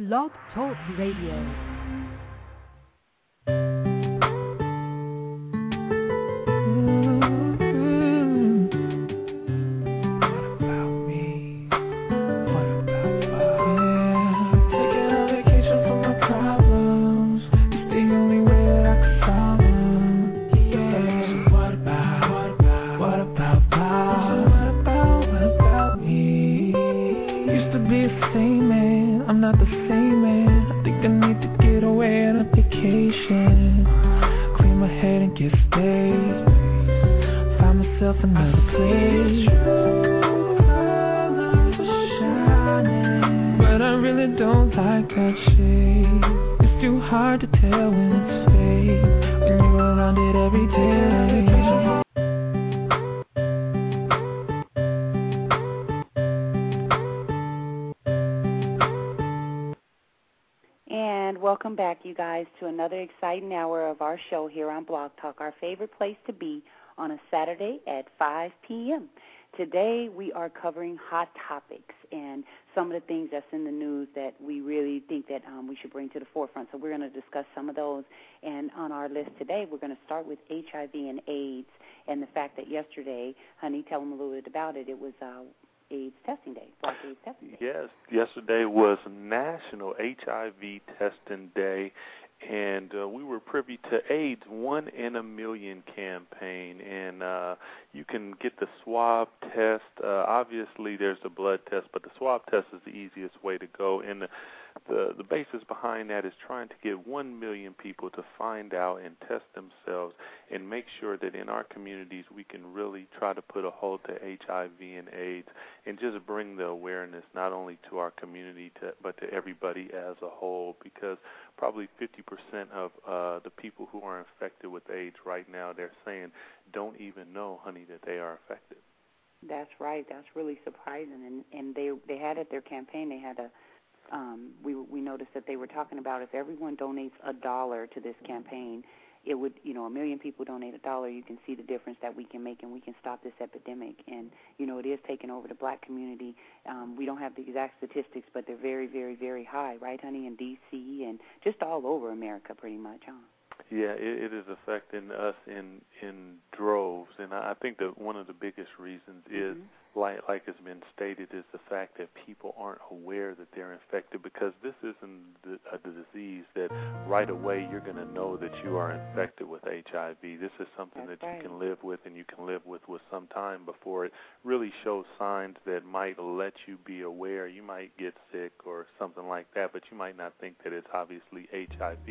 Blog Talk Radio. Favorite place to be on a Saturday at 5 p.m. Today we are covering hot topics and some of the things that's in the news that we really think that um, we should bring to the forefront. So we're going to discuss some of those. And on our list today, we're going to start with HIV and AIDS and the fact that yesterday, honey, tell them a little bit about it. It was uh, AIDS testing day, Black AIDS testing day. Yes, yesterday was National HIV Testing Day, and uh, we were privy to AIDS One in a Million campaign, and uh, you can get the swab test. Uh, obviously, there's the blood test, but the swab test is the easiest way to go. And the the the basis behind that is trying to get one million people to find out and test themselves and make sure that in our communities we can really try to put a hold to HIV and AIDS and just bring the awareness not only to our community to, but to everybody as a whole because probably 50% of uh, the people who are infected with AIDS right now they're saying don't even know honey that they are affected. That's right. That's really surprising and and they they had at their campaign they had a um, we we noticed that they were talking about if everyone donates a dollar to this campaign, it would you know a million people donate a dollar. You can see the difference that we can make, and we can stop this epidemic. And you know it is taking over the black community. Um, we don't have the exact statistics, but they're very, very, very high, right, honey? In D.C. and just all over America, pretty much, huh? Yeah, it, it is affecting us in in droves, and I think that one of the biggest reasons is. Like like has been stated, is the fact that people aren't aware that they're infected because this isn't a disease that right away you're going to know that you are infected with HIV. This is something That's that right. you can live with and you can live with with some time before it really shows signs that might let you be aware. You might get sick or something like that, but you might not think that it's obviously HIV.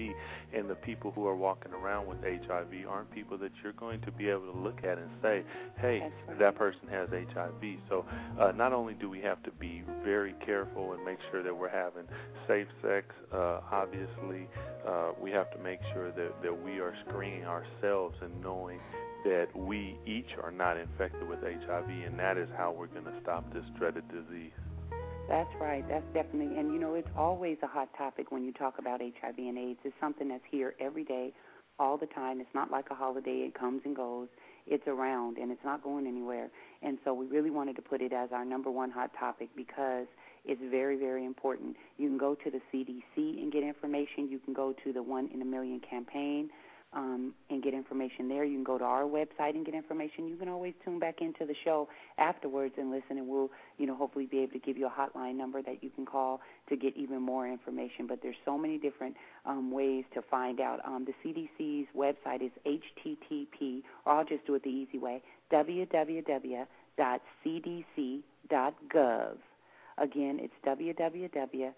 And the people who are walking around with HIV aren't people that you're going to be able to look at and say, "Hey, right. that person has HIV." So uh, not only do we have to be very careful and make sure that we're having safe sex, uh, obviously uh, we have to make sure that, that we are screening ourselves and knowing that we each are not infected with HIV, and that is how we're going to stop this dreaded disease. That's right. That's definitely, and you know, it's always a hot topic when you talk about HIV and AIDS. It's something that's here every day, all the time. It's not like a holiday, it comes and goes it's around and it's not going anywhere. And so we really wanted to put it as our number one hot topic because it's very, very important. You can go to the CDC and get information. You can go to the One in a Million campaign um, and get information there. You can go to our website and get information. You can always tune back into the show afterwards and listen, and we'll, you know, hopefully be able to give you a hotline number that you can call to get even more information. But there's so many different um, ways to find out. Um, the CDC's website is http, or I'll just do it the easy way, www.cdc.gov. Again, it's www.cdc.gov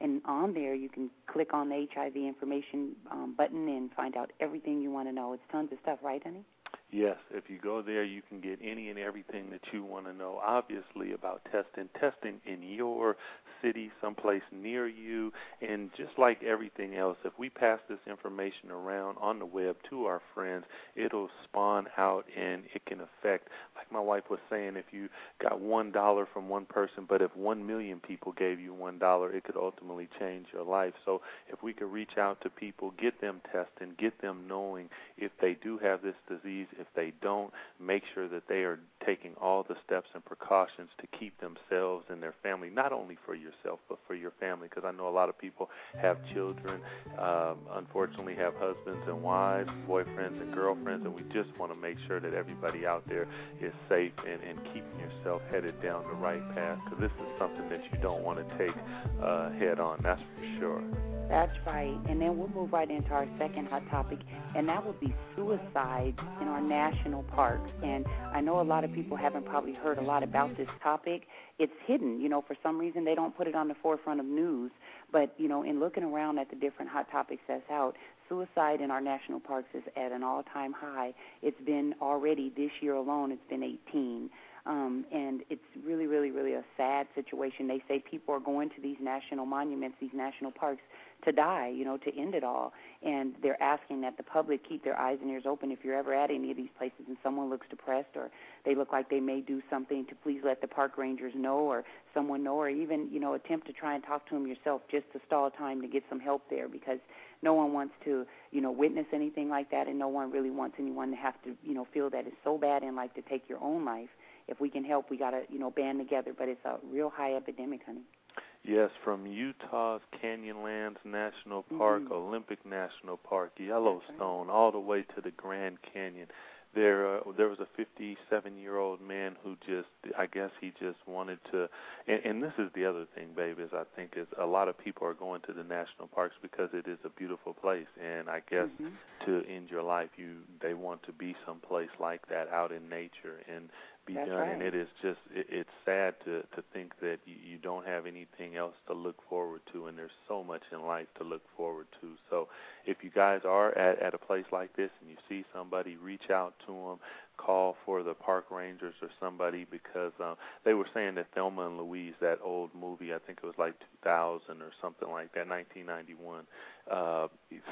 and on there you can click on the HIV information um, button and find out everything you want to know. It's tons of stuff, right, honey? Yes, if you go there, you can get any and everything that you want to know, obviously, about testing. Testing in your city, someplace near you, and just like everything else, if we pass this information around on the web to our friends, it'll spawn out and it can affect, like my wife was saying, if you got one dollar from one person, but if one million people gave you one dollar, it could ultimately change your life. So if we could reach out to people, get them testing, get them knowing if they do have this disease, if they don't, make sure that they are taking all the steps and precautions to keep themselves and their family, not only for yourself, but for your family. Because I know a lot of people have children, um, unfortunately, have husbands and wives, boyfriends and girlfriends, and we just want to make sure that everybody out there is safe and, and keeping yourself headed down the right path. Because this is something that you don't want to take uh, head on, that's for sure. That's right. And then we'll move right into our second hot topic, and that will be suicide in our national parks. And I know a lot of people haven't probably heard a lot about this topic. It's hidden, you know, for some reason they don't put it on the forefront of news. But, you know, in looking around at the different hot topics that's out, suicide in our national parks is at an all time high. It's been already this year alone, it's been 18. Um, and it's really, really, really a sad situation. They say people are going to these national monuments, these national parks, to die, you know, to end it all. And they're asking that the public keep their eyes and ears open if you're ever at any of these places and someone looks depressed or they look like they may do something to please let the park rangers know or someone know or even, you know, attempt to try and talk to them yourself just to stall time to get some help there because no one wants to, you know, witness anything like that and no one really wants anyone to have to, you know, feel that it's so bad and like to take your own life if we can help, we got to, you know, band together. But it's a real high epidemic, honey. Yes, from Utah's Canyonlands National Park, mm-hmm. Olympic National Park, Yellowstone, right. all the way to the Grand Canyon. There, uh, there was a 57-year-old man who just, I guess he just wanted to, and, and this is the other thing, babe, is I think is a lot of people are going to the national parks because it is a beautiful place, and I guess mm-hmm. to end your life, you they want to be someplace like that, out in nature, and be That's done right. and it is just it, it's sad to to think that you, you don't have anything else to look forward to and there's so much in life to look forward to so if you guys are at at a place like this and you see somebody reach out to them call for the park rangers or somebody because um they were saying that Thelma and Louise that old movie I think it was like 2000 or something like that 1991 uh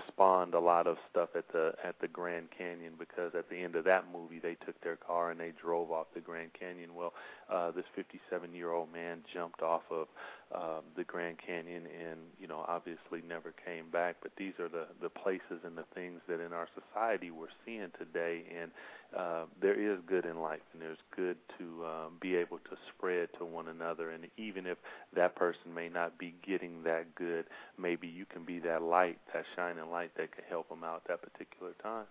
spawned a lot of stuff at the at the Grand Canyon because at the end of that movie they took their car and they drove off the Grand Canyon. Well, uh this 57-year-old man jumped off of uh, the Grand Canyon and you know obviously never came back. But these are the the places and the things that in our society we're seeing today, and uh, there is good in life, and there's good to um, be able to spread to one another. And even if that person may not be getting that good, maybe you can be that light, that shining light that can help them out that particular time.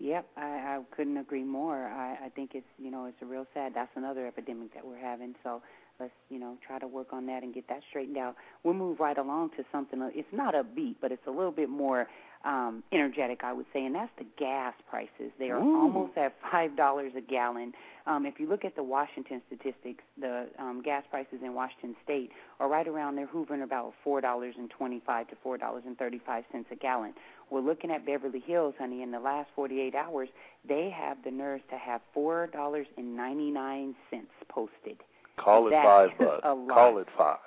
Yep, I, I couldn't agree more. I, I think it's you know it's a real sad. That's another epidemic that we're having. So let's you know try to work on that and get that straightened out. We'll move right along to something. It's not upbeat, but it's a little bit more um, energetic, I would say, and that's the gas prices. They are Ooh. almost at five dollars a gallon. Um, if you look at the Washington statistics, the um, gas prices in Washington State are right around there, hovering about four dollars and twenty-five to four dollars and thirty-five cents a gallon. We're looking at Beverly Hills, honey. In the last 48 hours, they have the nerve to have four dollars and ninety-nine cents posted. Call it five bucks. Call it five.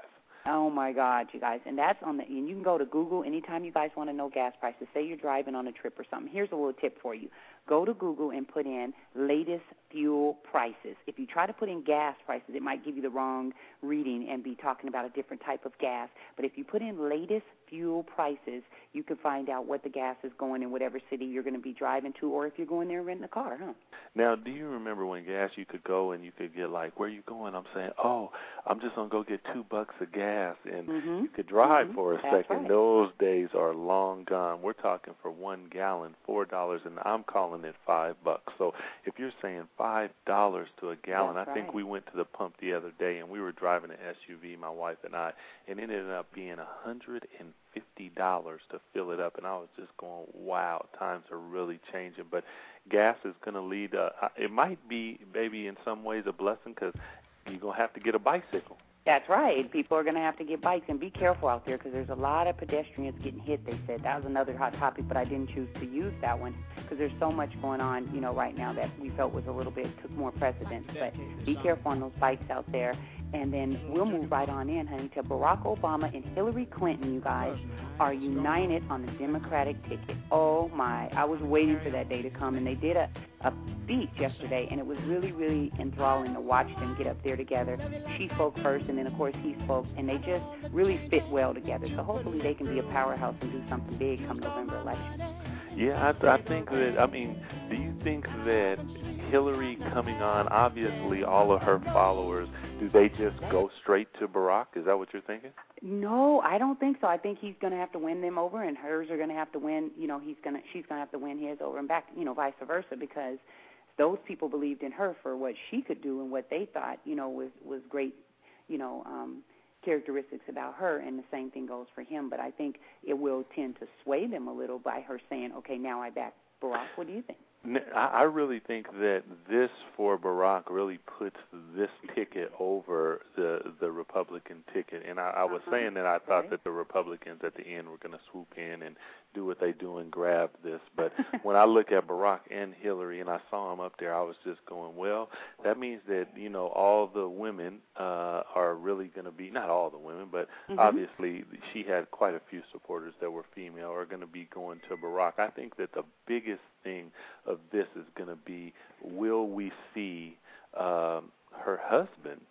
Oh my God, you guys! And that's on the. And you can go to Google anytime you guys want to know gas prices. Say you're driving on a trip or something. Here's a little tip for you: go to Google and put in latest fuel prices. If you try to put in gas prices, it might give you the wrong reading and be talking about a different type of gas. But if you put in latest fuel prices, you can find out what the gas is going in whatever city you're going to be driving to, or if you're going there and renting a car, huh? Now, do you remember when gas you could go and you could get like, where you going? I'm saying, oh, I'm just gonna go get two bucks of gas, and mm-hmm. you could drive mm-hmm. for a That's second. Right. Those days are long gone. We're talking for one gallon, four dollars, and I'm calling it five bucks. So if you're saying five dollars to a gallon, That's I think right. we went to the pump the other day and we were driving an SUV, my wife and I, and it ended up being a hundred and fifty dollars to fill it up, and I was just going, "Wow, times are really changing." But gas is going to lead. Uh, it might be maybe in some ways a blessing because you're going to have to get a bicycle. That's right. People are going to have to get bikes and be careful out there because there's a lot of pedestrians getting hit. They said that was another hot topic, but I didn't choose to use that one because there's so much going on, you know, right now that we felt was a little bit took more precedence. But be careful on those bikes out there. And then we'll move right on in, honey, to Barack Obama and Hillary Clinton. You guys are united on the Democratic ticket. Oh my! I was waiting for that day to come, and they did a a speech yesterday, and it was really, really enthralling to watch them get up there together. She spoke first, and then of course he spoke, and they just really fit well together. So hopefully they can be a powerhouse and do something big come November election. Yeah, I, I think that. I mean, do you think that Hillary coming on, obviously all of her followers, do they just go straight to Barack? Is that what you're thinking? No, I don't think so. I think he's going to have to win them over, and hers are going to have to win. You know, he's going to, she's going to have to win his over, and back, you know, vice versa, because those people believed in her for what she could do and what they thought, you know, was was great, you know, um, characteristics about her, and the same thing goes for him. But I think it will tend to sway them a little by her saying, "Okay, now I back Barack." What do you think? I really think that this for Barack really puts this ticket over the the Republican ticket. And I, I was uh-huh. saying that I thought that the Republicans at the end were going to swoop in and do what they do and grab this. But when I look at Barack and Hillary and I saw them up there, I was just going, well, that means that you know all the women uh, are really going to be not all the women, but mm-hmm. obviously she had quite a few supporters that were female are going to be going to Barack. I think that the biggest thing of this is going to be will we see um, her husband,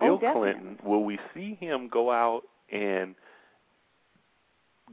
Bill oh, Clinton, will we see him go out and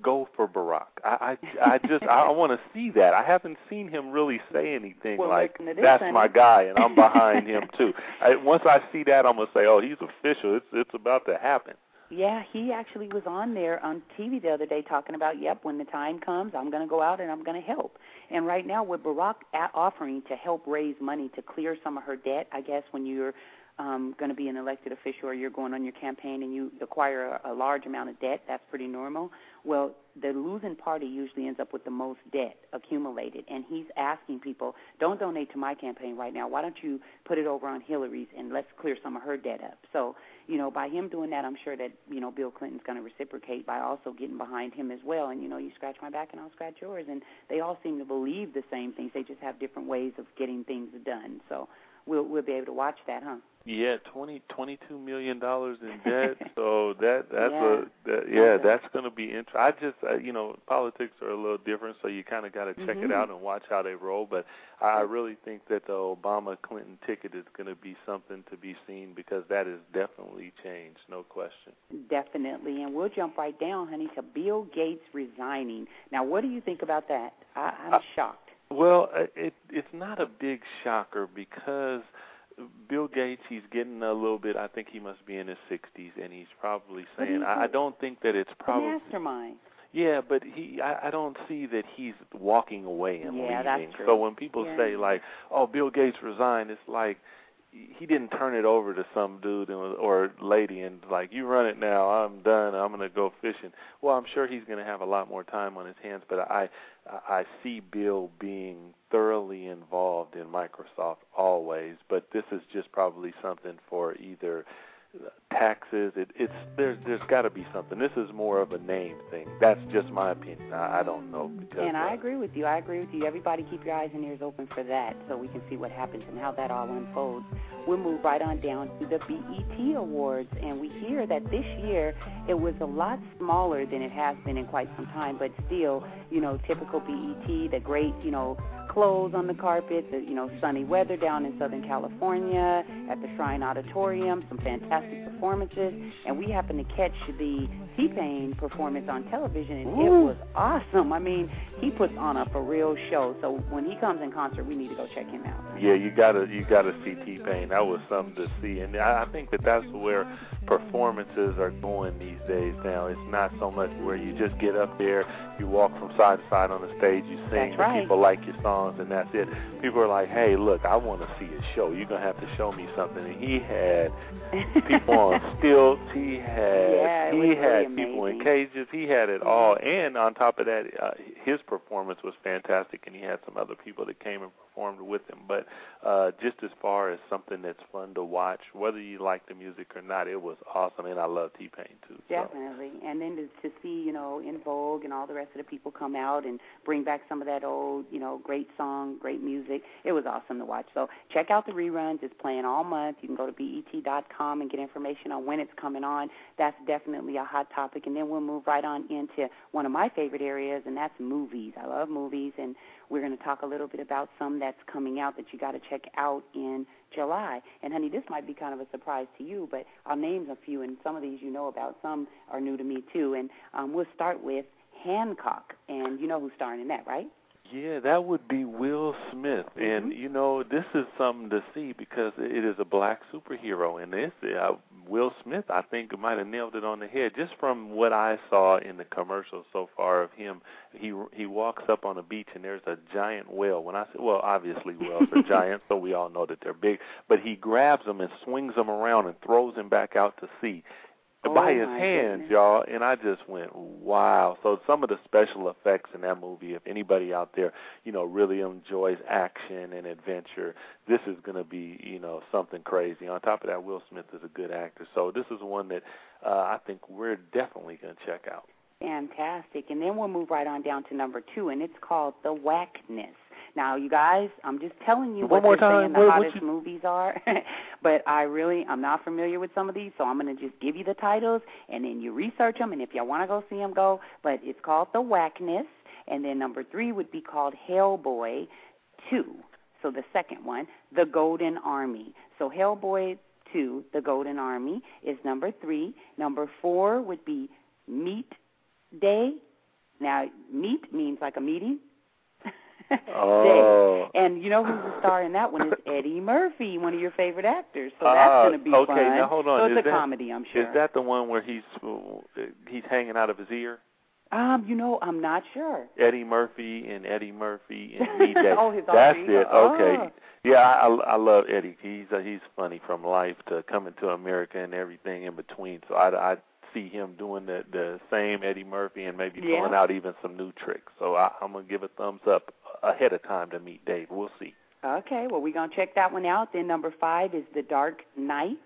go for Barack? I I, I just I want to see that. I haven't seen him really say anything well, like this, that's my guy and I'm behind him too. I, once I see that, I'm gonna say, oh, he's official. It's it's about to happen. Yeah, he actually was on there on TV the other day talking about, yep, when the time comes, I'm going to go out and I'm going to help. And right now, with Barack offering to help raise money to clear some of her debt, I guess when you're um, going to be an elected official or you're going on your campaign and you acquire a, a large amount of debt, that's pretty normal. Well, the losing party usually ends up with the most debt accumulated, and he's asking people, don't donate to my campaign right now. Why don't you put it over on Hillary's and let's clear some of her debt up? So, you know, by him doing that, I'm sure that you know Bill Clinton's going to reciprocate by also getting behind him as well. And you know, you scratch my back and I'll scratch yours, and they all seem to believe the same things. They just have different ways of getting things done. So, we'll we'll be able to watch that, huh? Yeah, twenty twenty two million dollars in debt. so that that's yeah. a that, yeah, that's going to be interesting. I just uh, you know politics are a little different, so you kind of got to check mm-hmm. it out and watch how they roll. But I really think that the Obama Clinton ticket is going to be something to be seen because that has definitely changed, no question. Definitely, and we'll jump right down, honey, to Bill Gates resigning. Now, what do you think about that? I, I'm uh, shocked. Well, uh, it it's not a big shocker because Bill Gates, he's getting a little bit. I think he must be in his 60s, and he's probably saying, "I, I don't think that it's probably mastermind." Yeah, but he, I, I don't see that he's walking away and yeah, leaving. That's true. So when people yeah. say like, "Oh, Bill Gates resigned," it's like he didn't turn it over to some dude or lady and like you run it now i'm done i'm going to go fishing. Well i'm sure he's going to have a lot more time on his hands but i i see bill being thoroughly involved in microsoft always but this is just probably something for either taxes it it's there's there's got to be something. This is more of a name thing. That's just my opinion. I, I don't know because and i uh, agree with you. I agree with you. Everybody keep your eyes and ears open for that so we can see what happens and how that all unfolds. We'll move right on down to the bet awards and we hear that this year it was a lot smaller than it has been in quite some time but still you know typical bet the great you know clothes on the carpet, the you know sunny weather down in Southern California at the Shrine Auditorium, some fantastic performances, and we happened to catch the T-Pain performance on television, and Ooh. it was awesome. I mean, he puts on a for real show. So when he comes in concert, we need to go check him out. Yeah, you gotta you gotta see T-Pain. That was something to see, and I think that that's where performances are going these days. Now it's not so much where you just get up there, you walk from side to side on the stage, you sing, right. people like your songs, and that's it. People are like, "Hey, look, I want to see a show. You're gonna have to show me something." And he had people on stilts. He had Yeah, he had really people in cages. He had it all, and on top of that, uh, his performance was fantastic, and he had some other people that came and performed with him. But uh, just as far as something that's fun to watch, whether you like the music or not, it was awesome, and I love T Pain too. So. Definitely. And then to, to see, you know, En Vogue and all the rest of the people come out and bring back some of that old, you know, great song, great music. It was awesome to watch. So check out the reruns. It's playing all month. You can go to BET.com and get information on when it's coming on. That's definitely a hot topic. And then we'll move right on into one of my favorite areas, and that's movies. I love movies, and we're going to talk a little bit about some that's coming out that you got to check out in July. And honey, this might be kind of a surprise to you, but I'll name a few, and some of these you know about. Some are new to me too. And um, we'll start with Hancock, and you know who's starring in that, right? Yeah, that would be Will Smith, mm-hmm. and you know this is something to see because it is a black superhero, and this uh, Will Smith I think might have nailed it on the head just from what I saw in the commercials so far of him. He he walks up on a beach and there's a giant whale. When I say well, obviously whales are giant, so we all know that they're big, but he grabs them and swings them around and throws them back out to sea oh, by his hands, goodness. y'all, and I just went, wow. So some of the special effects in that movie, if anybody out there, you know, really enjoys action and adventure, this is going to be, you know, something crazy. On top of that, Will Smith is a good actor, so this is one that uh, I think we're definitely going to check out. Fantastic. And then we'll move right on down to number two, and it's called The Whackness. Now, you guys, I'm just telling you One what they're time. saying the What- what hottest you- movies are. but I really, I'm not familiar with some of these, so I'm going to just give you the titles, and then you research them, and if y'all want to go see them, go. But it's called The Whackness, and then number three would be called Hellboy 2. So the second one, The Golden Army. So Hellboy 2, The Golden Army, is number three. Number four would be Meet Day. Now, meet means like a meeting. Oh. Day. And you know who's the star in that one is Eddie Murphy, one of your favorite actors. So Ah, that's going to be okay, fun. now hold on. So it's Is a that- comedy, I'm sure. Is that the one where he's uh, he's hanging out of his ear? Um, you know, I'm not sure. Eddie Murphy and Eddie Murphy and Me Day. Oh, his That's it. Okay. Oh. Yeah, I, I I love Eddie. He's uh, he's funny from life to coming to America and everything in between. So I I see him doing the the same Eddie Murphy and maybe Yeah. pulling out even some new tricks. So I, I'm gonna give a thumbs up ahead of time to meet Dave. We'll see. Okay, well, we're going to check that one out. Then number five is The Dark Knight.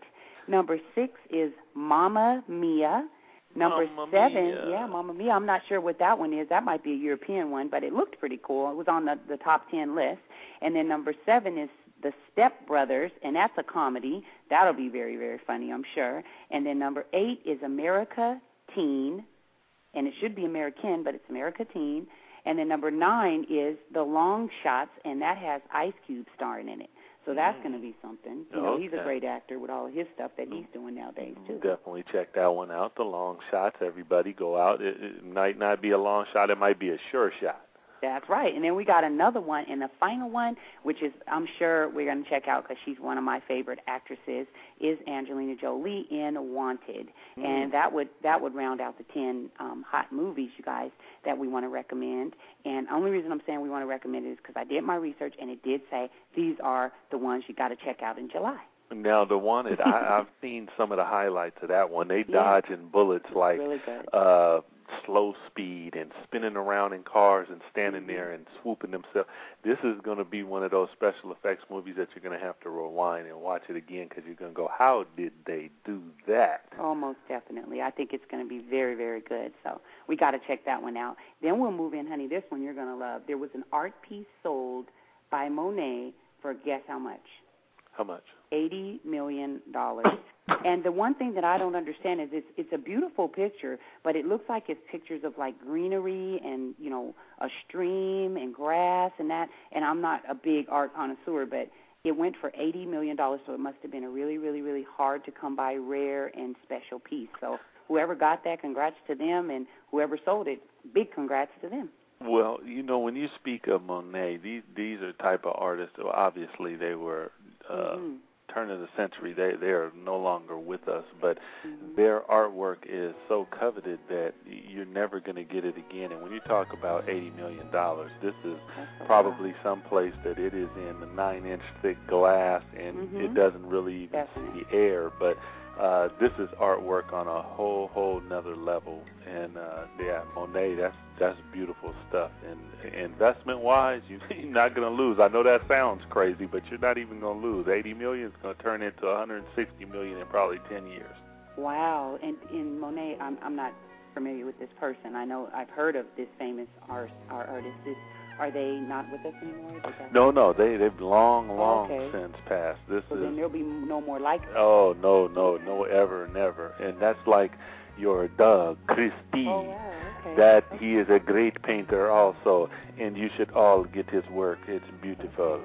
Number six is Mamma Mia. Number Mamma seven, Mia. yeah, Mamma Mia. I'm not sure what that one is. That might be a European one, but it looked pretty cool. It was on the, the top ten list. And then number seven is The Step Brothers, and that's a comedy. That'll be very, very funny, I'm sure. And then number eight is America Teen, and it should be American, but it's America Teen. And then number nine is The Long Shots, and that has Ice Cube starring in it. So that's Mm. going to be something. You know, he's a great actor with all his stuff that he's doing nowadays too. Definitely check that one out. The long shots. Everybody go out. It, it might not be a long shot. It might be a sure shot. That's right. And then we got another one, and the final one, which is I'm sure we're going to check out because she's one of my favorite actresses, is Angelina Jolie in Wanted, and that would that would round out the ten um, hot movies, you guys, that we want to recommend. And only reason I'm saying we want to recommend it is because I did my research, and it did say these are the ones you got to check out in July. Now the wanted, I, I've seen some of the highlights of that one. They Yeah. dodging bullets like really good. uh slow speed and spinning around in cars and standing Mm-hmm. there and swooping themselves. This is going to be one of those special effects movies that you're going to have to rewind and watch it again because you're going to go, "How did they do that?" Almost definitely. I think it's going to be very, very good. So we got to check that one out. Then we'll move in, honey. This one you're going to love. There was an art piece sold by Monet for guess how much? How much? Eighty million dollars. And the one thing that I don't understand is it's it's a beautiful picture, but it looks like it's pictures of like greenery and you know a stream and grass and that. And I'm not a big art connoisseur, but it went for eighty million dollars, so it must have been a really, really, really hard to come by, rare and special piece. So whoever got that, congrats to them, and whoever sold it, big congrats to them. Well, you know, when you speak of Monet, these these are type of artists. Obviously, they were uh, Mhm. Turn of the century. They they are no longer with us, but Mhm. their artwork is so coveted that you're never going to get it again. And when you talk about eighty million dollars, this is probably some place that it is in the nine inch thick glass and Mhm. it doesn't really even Definitely. see air. But uh this is artwork on a whole whole nother level. And uh yeah, Monet, that's that's beautiful stuff. And investment wise, you, you're not gonna lose. I know that sounds crazy, but you're not even gonna lose. Eighty million is gonna turn into 160 million in probably ten years. Wow. And in Monet, I'm I'm not familiar with this person. I know I've heard of this famous art, art artist. Is, are they not with us anymore? No, no, they they've long, oh, long Okay. since passed. This So is then there'll be no more like them. Oh no, no, no, ever, never. And that's like your Doug Christie. Oh wow. Okay. That he is a great painter also, and you should all get his work. It's beautiful.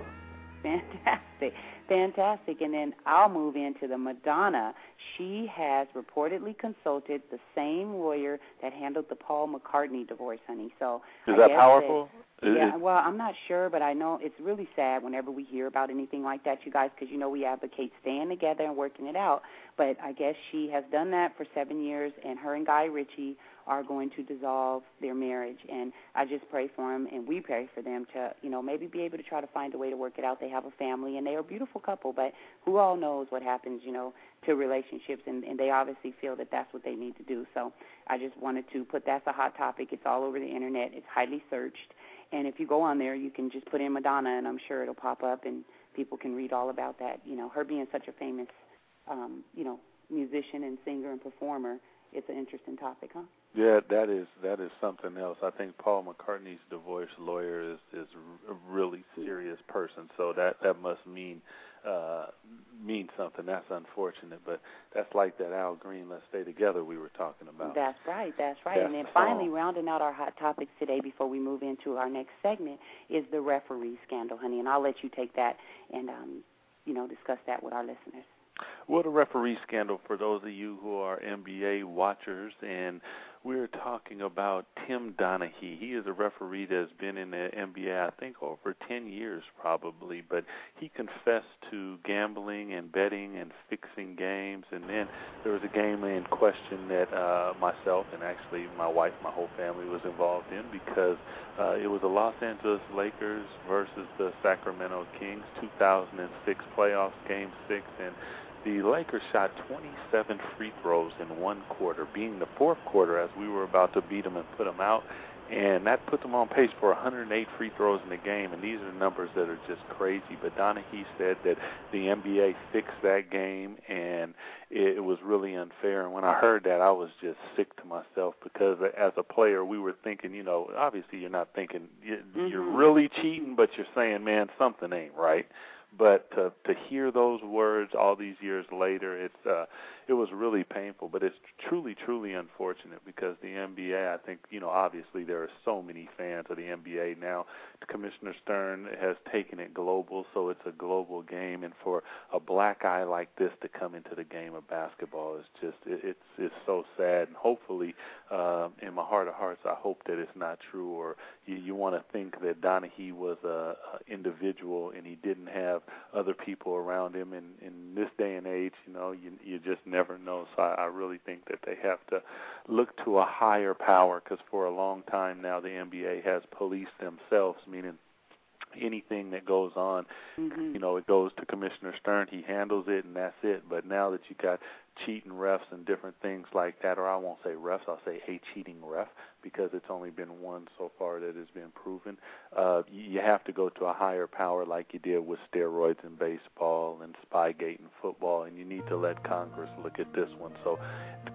Fantastic. Fantastic. And then I'll move into the Madonna. She has reportedly consulted the same lawyer that handled the Paul McCartney divorce, honey. So is I that powerful? That, yeah, well, I'm not sure, but I know it's really sad whenever we hear about anything like that, you guys, because you know we advocate staying together and working it out. But I guess she has done that for seven years, and her and Guy Ritchie are going to dissolve their marriage. And I just pray for them, and we pray for them to, you know, maybe be able to try to find a way to work it out. They have a family, and they are a beautiful couple, but who all knows what happens, you know, to relationships, and, and they obviously feel that that's what they need to do. So I just wanted to put that's a hot topic. It's all over the internet. It's highly searched, and if you go on there, you can just put in Madonna, and I'm sure it'll pop up, and people can read all about that. You know, her being such a famous, um, you know, musician and singer and performer. It's an interesting topic, huh? Yeah, that is that is something else. I think Paul McCartney's divorce lawyer is is a really serious person, so that that must mean uh mean something. That's unfortunate, but that's like that Al Green "Let's Stay Together" we were talking about. That's right, that's right. That's and then finally, rounding out our hot topics today before we move into our next segment is the referee scandal, honey. And I'll let you take that and um, you know discuss that with our listeners. Well, the referee scandal for those of you who are NBA watchers, and we're talking about Tim Donaghy. He is a referee that's been in the NBA, I think, over 10 years probably, but he confessed to gambling and betting and fixing games. And then there was a game in question that uh, myself and actually my wife, my whole family was involved in because uh, it was the Los Angeles Lakers versus the Sacramento Kings 2006 playoffs, game six, and the Lakers shot 27 free throws in one quarter, being the fourth quarter as we were about to beat them and put them out. And that put them on pace for 108 free throws in the game. And these are numbers that are just crazy. But Donaghy said that the NBA fixed that game and it, was really unfair. And when I heard that, I was just sick to myself because as a player, we were thinking, you know, obviously you're not thinking you- you're Mhm. really cheating, but you're saying, man, something ain't right but to to hear those words all these years later it's uh it was really painful but it's truly truly unfortunate because the NBA I think you know obviously there are so many fans of the NBA now. Commissioner Stern has taken it global so it's a global game and for a black eye like this to come into the game of basketball is just it, it's it's so sad. And hopefully uh in my heart of hearts I hope that it's not true or you you want to think that Donaghy was a, a individual and he didn't have other people around him. And in this day and age you know you you just never know. So I, I really think that they have to look to a higher power because for a long time now the NBA has policed themselves meaning anything that goes on Mm-hmm. you know it goes to Commissioner Stern he handles it and that's it. But now that you got cheating refs and different things like that or I won't say refs I'll say a cheating ref because it's only been one so far that has been proven. Uh you you have to go to a higher power like you did with steroids in baseball and spygate in football and you need to let Congress look at this one. So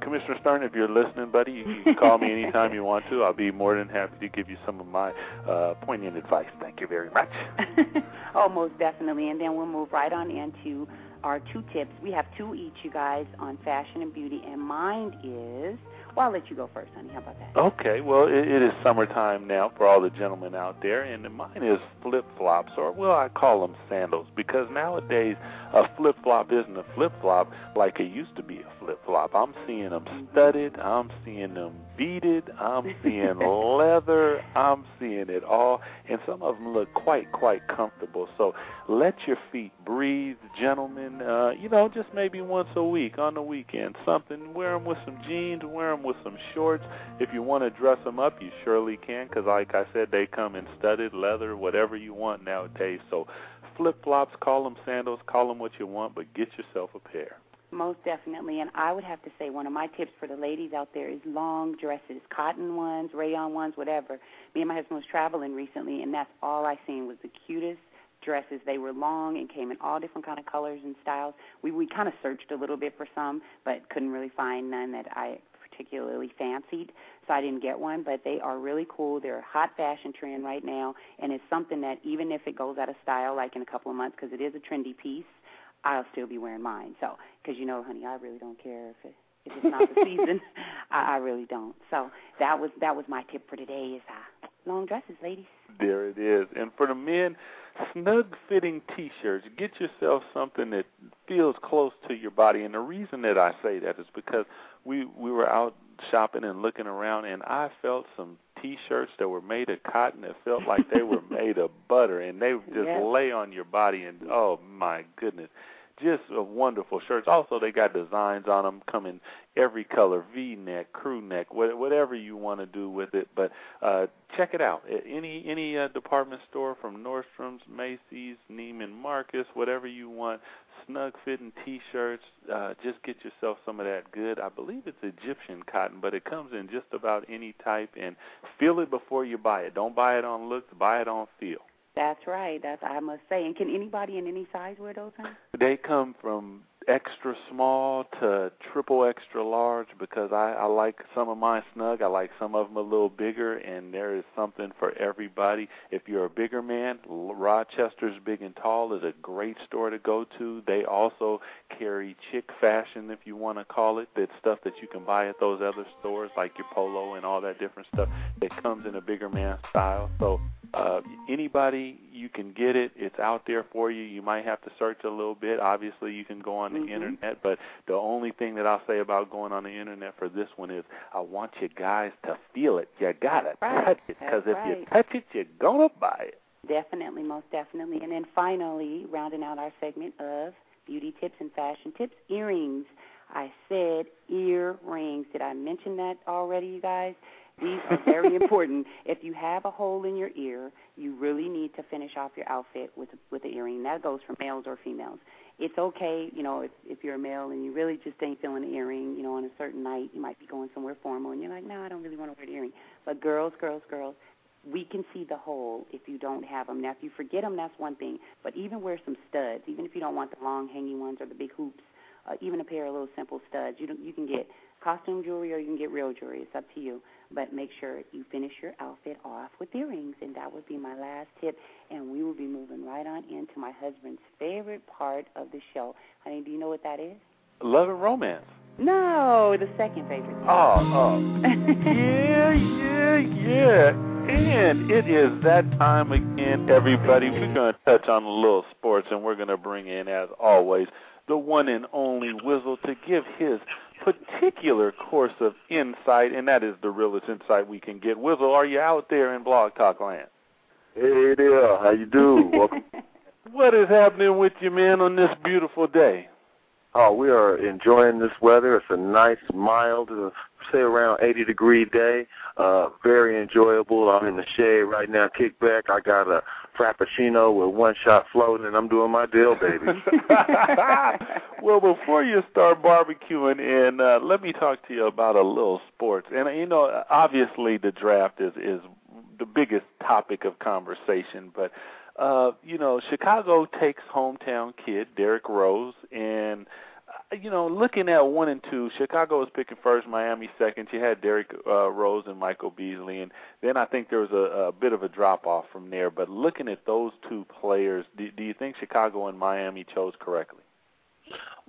Commissioner Stern if you're listening buddy you you can call me anytime you want to. I'll be more than happy to give you some of my uh poignant advice. Thank you very much. Oh, most definitely. And then we'll move right on into our two tips. We have two each, you guys, on fashion and beauty. And mine is, well, I'll let you go first, honey. How about that? Okay, well, it, it is summertime now for all the gentlemen out there, and mine is flip flops, or well, I call them sandals, because nowadays a flip flop isn't a flip flop like it used to be a flip flop. I'm seeing them studded, I'm seeing them beaded, I'm seeing leather, I'm seeing it all, and some of them look quite, quite comfortable. So let your feet breathe, gentlemen. Uh, you know, just maybe once a week on the weekend, something. Wear them with some jeans, wear them with some shorts. If you want to dress them up, you surely can, because like I said, they come in studded leather, whatever you want nowadays. So flip flops, call them sandals, call them what you want, but get yourself a pair. Most definitely. And I would have to say one of my tips for the ladies out there is long dresses, cotton ones, rayon ones, whatever. Me and my husband was traveling recently, and that's all I seen was the cutest dresses. They were long and came in all different kind of colors and styles. We we kind of searched a little bit for some, but couldn't really find none that I particularly fancied, so I didn't get one. But they are really cool. They're a hot fashion trend right now, and it's something that even if it goes out of style, like in a couple of months, because it is a trendy piece, I'll still be wearing mine. So, because you know, honey, I really don't care if it if it's not the season. I, I really don't. So that was that was my tip for today is uh, long dresses, ladies. there it is. And for the men, snug fitting t-shirts. Get yourself something that feels close to your body. And the reason that I say that is because we we were out shopping and looking around, and I felt some T-shirts that were made of cotton that felt like they were made of butter, and they just yes. lay on your body. And oh my goodness, just a wonderful shirts. Also, they got designs on them, come in every color, V-neck, crew neck, whatever you want to do with it. But uh, check it out. Any any uh, department store from Nordstrom's, Macy's, Neiman Marcus, whatever you want, snug fitting T-shirts. Uh, just get yourself some of that good. I believe it's Egyptian cotton, but it comes in just about any type. And feel it before you buy it. Don't buy it on looks. Buy it on feel. That's right. That's I must say. And can anybody in any size wear those? Honey? They come from extra small to triple extra large because I, I like some of mine snug. I like some of them a little bigger, and there is something for everybody. If you're a bigger man, Rochester's Big and Tall is a great store to go to. They also carry chick fashion, if you want to call it, that stuff that you can buy at those other stores, like your polo and all that different stuff that comes in a bigger man style. So uh, anybody, you can get it. It's out there for you. You might have to search a little bit. Obviously, you can go on the mm-hmm. internet, but the only thing that I'll say about going on the internet for this one is I want you guys to feel it. You gotta right. touch it because if right. you touch it, you're gonna buy it. Definitely, most definitely. And then finally, rounding out our segment of beauty tips and fashion tips, earrings. I said earrings. Did I mention that already, you guys? These are very important. If you have a hole in your ear, you really need to finish off your outfit with with the earring. That goes for males or females. It's okay, you know, if if you're a male and you really just ain't feeling the earring, you know, on a certain night, you might be going somewhere formal and you're like, no, I don't really want to wear the earring. But girls, girls, girls, we can see the hole if you don't have them. Now, if you forget them, that's one thing. But even wear some studs, even if you don't want the long hanging ones or the big hoops. Uh, even a pair of little simple studs. You don't, you can get costume jewelry or you can get real jewelry. It's up to you. But make sure you finish your outfit off with earrings, and that would be my last tip. And we will be moving right on into my husband's favorite part of the show. Honey, do you know what that is? Love and romance. No, the second favorite. Oh, oh. yeah, yeah, yeah. And it is that time again, everybody. We're going to touch on a little sports, and we're going to bring in, as always, the one and only Wizzle to give his particular course of insight, and that is the realest insight we can get. Wizzle, are you out there in Blog Talk Land? Hey there, how you do? Welcome. what is happening with you, man, on this beautiful day? Oh, we are enjoying this weather. It's a nice, mild, uh, say around 80 degree day. Uh, very enjoyable. I'm in the shade right now, kick back. I got a frappuccino with one shot floating, and I'm doing my deal, baby. well, before you start barbecuing, and uh, let me talk to you about a little sports. And you know, obviously, the draft is is the biggest topic of conversation, but uh, you know, Chicago takes hometown kid Derrick Rose, and uh, you know, looking at one and two, Chicago was picking first, Miami second. You had Derrick uh, Rose and Michael Beasley, and then I think there was a, a bit of a drop off from there. But looking at those two players, do, do you think Chicago and Miami chose correctly?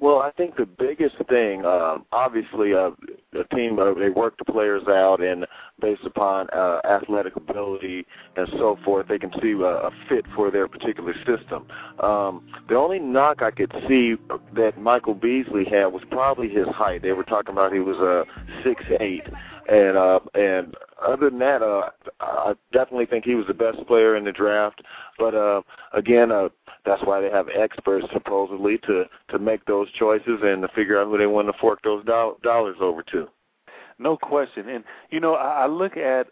Well, I think the biggest thing, um, obviously, uh, the team uh, they work the players out, and based upon uh, athletic ability and so forth, they can see a, a fit for their particular system. Um, the only knock I could see that Michael Beasley had was probably his height. They were talking about he was a uh, six eight, and uh, and other than that, uh, I definitely think he was the best player in the draft. But uh, again, uh, that's why they have experts supposedly to to make those choices and to figure out who they want to fork those do- dollars over to. No question. And you know, I, I look at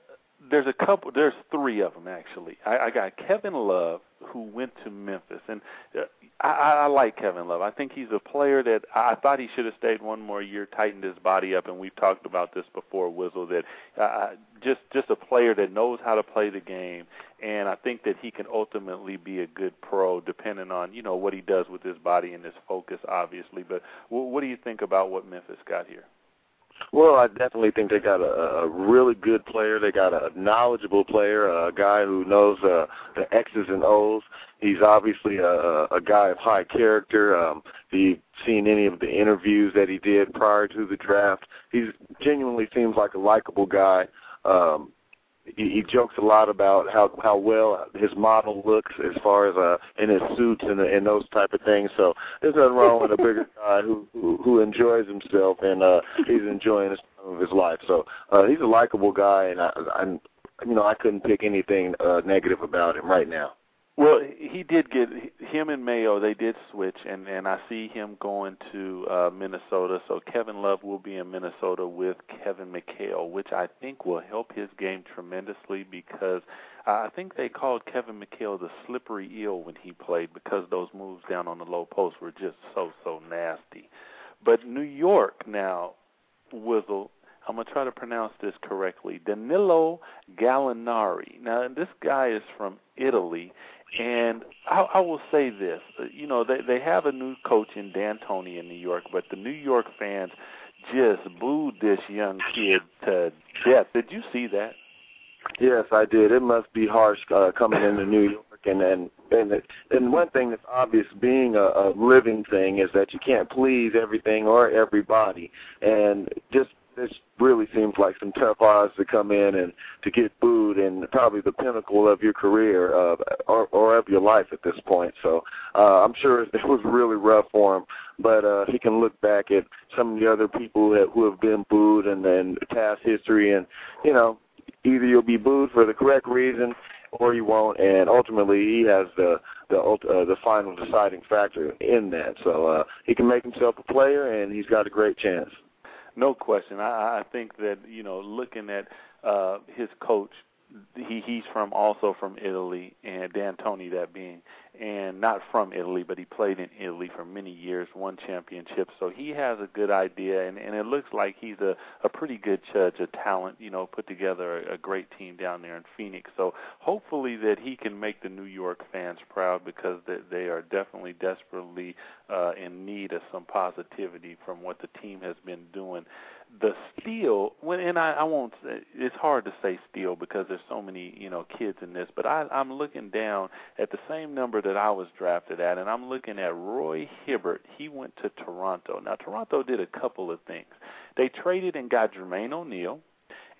there's a couple there's three of them actually. I, I got Kevin Love who went to Memphis, and uh, I, I like Kevin Love. I think he's a player that I thought he should have stayed one more year, tightened his body up, and we've talked about this before, Wizzle. That uh, just just a player that knows how to play the game, and I think that he can ultimately be a good pro, depending on you know what he does with his body and his focus, obviously. But what do you think about what Memphis got here? Well, I definitely think they got a, a really good player. They got a knowledgeable player, a guy who knows uh, the X's and O's. He's obviously a, a guy of high character. Um, if you've seen any of the interviews that he did prior to the draft, he genuinely seems like a likable guy. Um, he, he jokes a lot about how how well his model looks as far as uh in his suits and and those type of things. So there's nothing wrong with a bigger guy who who, who enjoys himself and uh he's enjoying the time of his life. So uh he's a likable guy and I I'm you know I couldn't pick anything uh negative about him right now. Well, he did get him and Mayo. They did switch, and and I see him going to uh, Minnesota. So Kevin Love will be in Minnesota with Kevin McHale, which I think will help his game tremendously because I think they called Kevin McHale the slippery eel when he played because those moves down on the low post were just so so nasty. But New York now, Wizzle, I'm gonna try to pronounce this correctly. Danilo Gallinari. Now this guy is from Italy, and I, I will say this: you know, they they have a new coach in D'Antoni in New York, but the New York fans just booed this young kid to death. Did you see that? Yes, I did. It must be harsh uh, coming into New York, and and and it, and one thing that's obvious, being a, a living thing, is that you can't please everything or everybody, and just this really seems like some tough odds to come in and to get booed and probably the pinnacle of your career uh, or, or of your life at this point. So uh, I'm sure it was really rough for him, but uh, he can look back at some of the other people that, who have been booed and then past history, and you know, either you'll be booed for the correct reason or you won't, and ultimately he has the the uh, the final deciding factor in that. So uh, he can make himself a player, and he's got a great chance. No question. I, I think that you know, looking at uh, his coach, he he's from also from Italy, and D'Antoni that being, and not from Italy, but he played in Italy for many years, won championships. So he has a good idea, and and it looks like he's a a pretty good judge of talent. You know, put together a, a great team down there in Phoenix. So hopefully that he can make the New York fans proud because they, they are definitely desperately uh, in need of some positivity from what the team has been doing the steal when and I, I won't say it's hard to say steal because there's so many you know kids in this but I I'm looking down at the same number that I was drafted at and I'm looking at Roy Hibbert. He went to Toronto. Now Toronto did a couple of things. They traded and got Jermaine O'Neal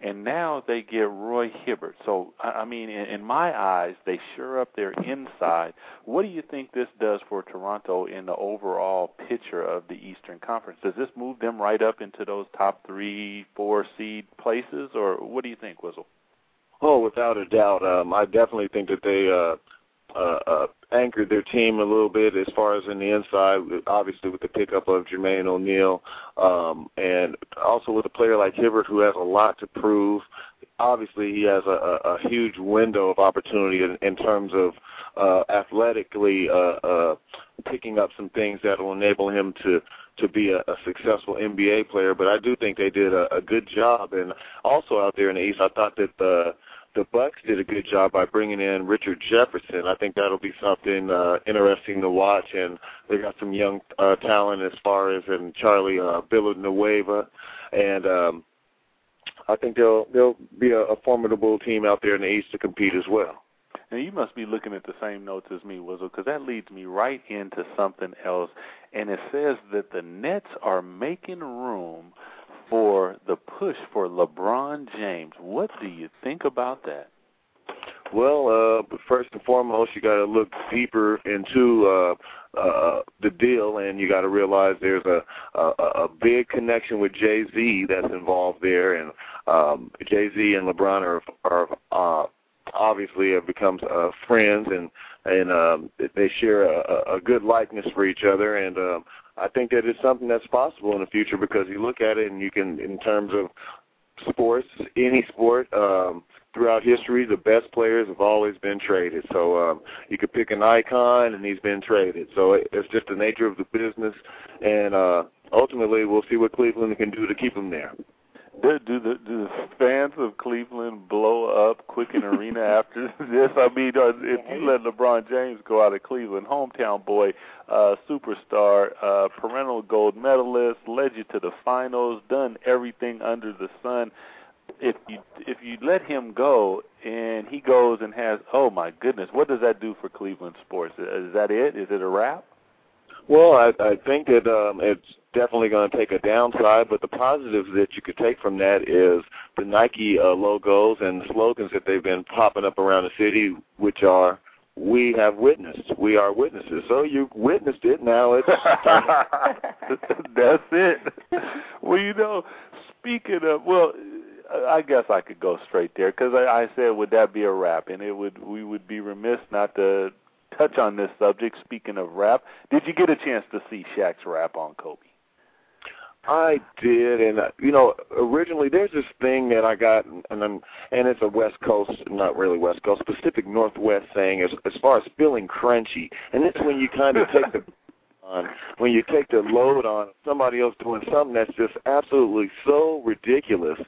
and now they get Roy Hibbert. So I mean, in, in my eyes, they sure up their inside. What do you think this does for Toronto in the overall picture of the Eastern Conference? Does this move them right up into those top three, four seed places, or what do you think, Wizzle? Oh, without a doubt. Um, I definitely think that they uh, uh, uh, anchored their team a little bit as far as in the inside, obviously with the pickup of Jermaine O'Neal, um, and also with a player like Hibbert who has a lot to prove. Obviously, he has a, a, a huge window of opportunity in, in terms of uh, athletically uh, uh, picking up some things that will enable him to to be a, a successful NBA player. But I do think they did a, a good job, and also out there in the East, I thought that the the Bucks did a good job by bringing in Richard Jefferson. I think that'll be something uh, interesting to watch, and they got some young uh, talent as far as in Charlie uh, Villanueva, and um, I think they'll they'll be a, a formidable team out there in the East to compete as well. And you must be looking at the same notes as me, Wizzle, because that leads me right into something else. And it says that the Nets are making room for the push for LeBron James. What do you think about that? Well, uh, first and foremost, you got to look deeper into uh, uh, the deal, and you got to realize there's a, a a big connection with Jay Z that's involved there, and um, Jay Z and LeBron are are uh, obviously have become uh, friends, and and um, they share a, a good likeness for each other, and um, I think that it's something that's possible in the future because you look at it and you can, in terms of sports, any sport, um, throughout history, the best players have always been traded. So um, you could pick an icon, and he's been traded. So it, it's just the nature of the business, and uh, ultimately, we'll see what Cleveland can do to keep him there. Do, do the do the fans of Cleveland blow up Quicken Arena after this? I mean, uh, if you let LeBron James go out of Cleveland, hometown boy, uh, superstar, uh, perennial gold medalist, led you to the finals, done everything under the sun. If you if you let him go and he goes and has, oh my goodness, what does that do for Cleveland sports? Is that it? Is it a wrap? Well, I, I think that um, it's definitely going to take a downside, but the positives that you could take from that is the Nike uh, logos and slogans that they've been popping up around the city, which are "We have witnessed, we are witnesses." So you witnessed it. Now it's that's it. Well, you know, speaking of well. I guess I could go straight there because I, I said, would that be a rap? And it would. We would be remiss not to touch on this subject. Speaking of rap, did you get a chance to see Shaq's rap on Kobe? I did, and uh, you know, originally there's this thing that I got, and I'm, and it's a West Coast, not really West Coast, Pacific Northwest saying as as far as feeling crunchy, and it's when you kind of take the on when you take the load on somebody else doing something that's just absolutely so ridiculous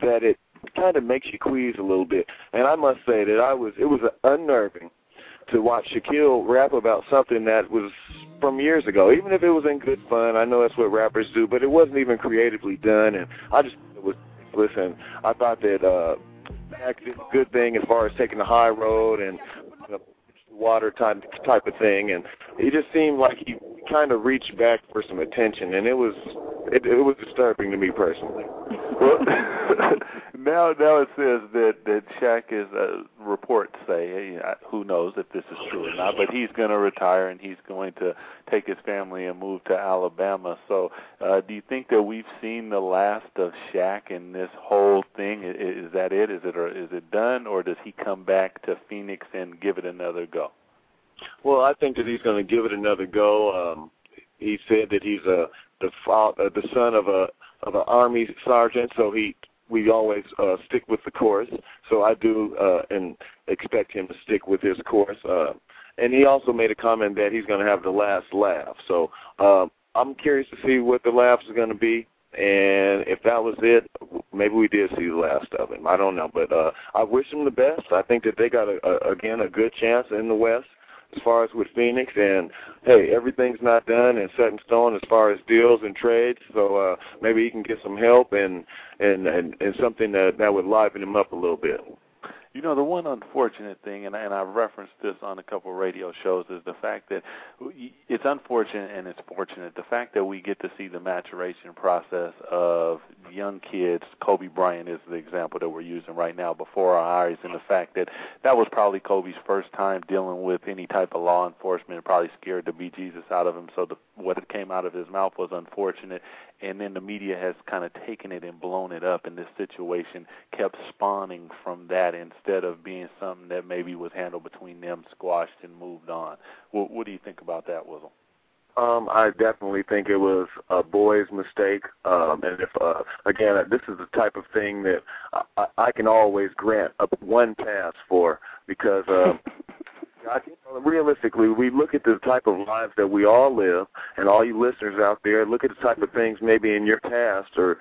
that it kind of makes you queasy a little bit. And I must say that I was it was unnerving to watch Shaquille rap about something that was from years ago, even if it was in good fun. I know that's what rappers do, but it wasn't even creatively done, and I just it was listen. I thought that uh, Mac did a good thing as far as taking the high road and you know, water type type of thing, and he just seemed like he kind of reached back for some attention, and it was it, it was disturbing to me personally. Well, now now it says that that Shaq is uh, reports say who knows if this is true or not, but he's going to retire and he's going to take his family and move to Alabama. So, uh, do you think that we've seen the last of Shaq in this whole thing? Is, that it? Is it or is it done, or does he come back to Phoenix and give it another go? Well, I think that he's going to give it another go. Um, he said that he's a the uh, the son of a of an army sergeant, so he we always uh, stick with the course. So I do uh, and expect him to stick with his course. Uh, and he also made a comment that he's going to have the last laugh. So um, I'm curious to see what the laugh is going to be. And if that was it, maybe we did see the last of him. I don't know, but uh, I wish him the best. I think that they got a, a, again a good chance in the West as far as with Phoenix. And hey, everything's not done and set in stone as far as deals and trades. So uh, maybe he can get some help and and and, and something that that would liven him up a little bit. You know, the one unfortunate thing, and, and I've referenced this on a couple of radio shows, is the fact that it's unfortunate and it's fortunate. The fact that we get to see the maturation process of young kids. Kobe Bryant is the example that we're using right now before our eyes, and the fact that that was probably Kobe's first time dealing with any type of law enforcement. Probably scared the bejesus out of him. So the, what came out of his mouth was unfortunate, and then the media has kind of taken it and blown it up, and this situation kept spawning from that instead of being something that maybe was handled between them, squashed, and moved on. What, what do you think about that, Wizzle? Um, I definitely think it was a boy's mistake. Um, and if uh, again, this is the type of thing that I, I can always grant a one pass for because um, I, you know, realistically, we look at the type of lives that we all live, and all you listeners out there, look at the type of things maybe in your past or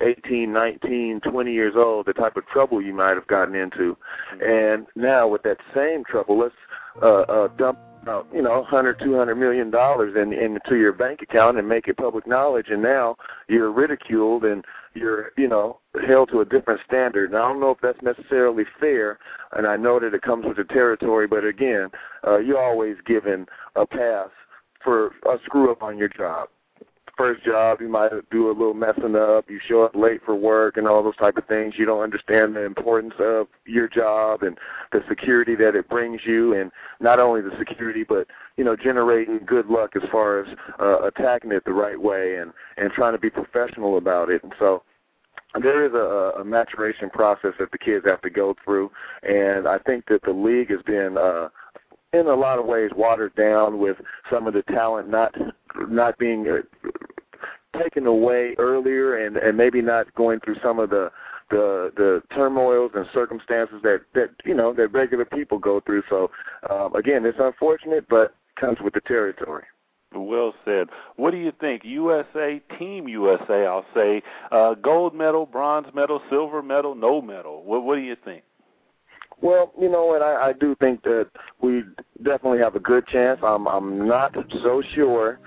18, 19, 20 years old, the type of trouble you might have gotten into, and now with that same trouble, let's uh, uh, dump about you know hundred two hundred million dollars in into your bank account and make it public knowledge and now you're ridiculed and you're you know held to a different standard. And i don't know if that's necessarily fair and i know that it comes with the territory but again uh you're always given a pass for a screw up on your job first job, you might do a little messing up. You show up late for work and all those type of things. You don't understand the importance of your job and the security that it brings you, and not only the security, but you know, generating good luck as far as uh, attacking it the right way and and trying to be professional about it. And so there is a, a maturation process that the kids have to go through, and I think that the league has been. Uh, in a lot of ways watered down with some of the talent not not being uh, taken away earlier and and maybe not going through some of the the the turmoils and circumstances that that you know that regular people go through so um again it's unfortunate but comes with the territory well said. What do you think? USA, Team USA, I'll say, uh, gold medal, bronze medal, silver medal, no medal. What, what do you think? Well, you know what? I, I do think that we definitely have a good chance. I'm I'm not so sure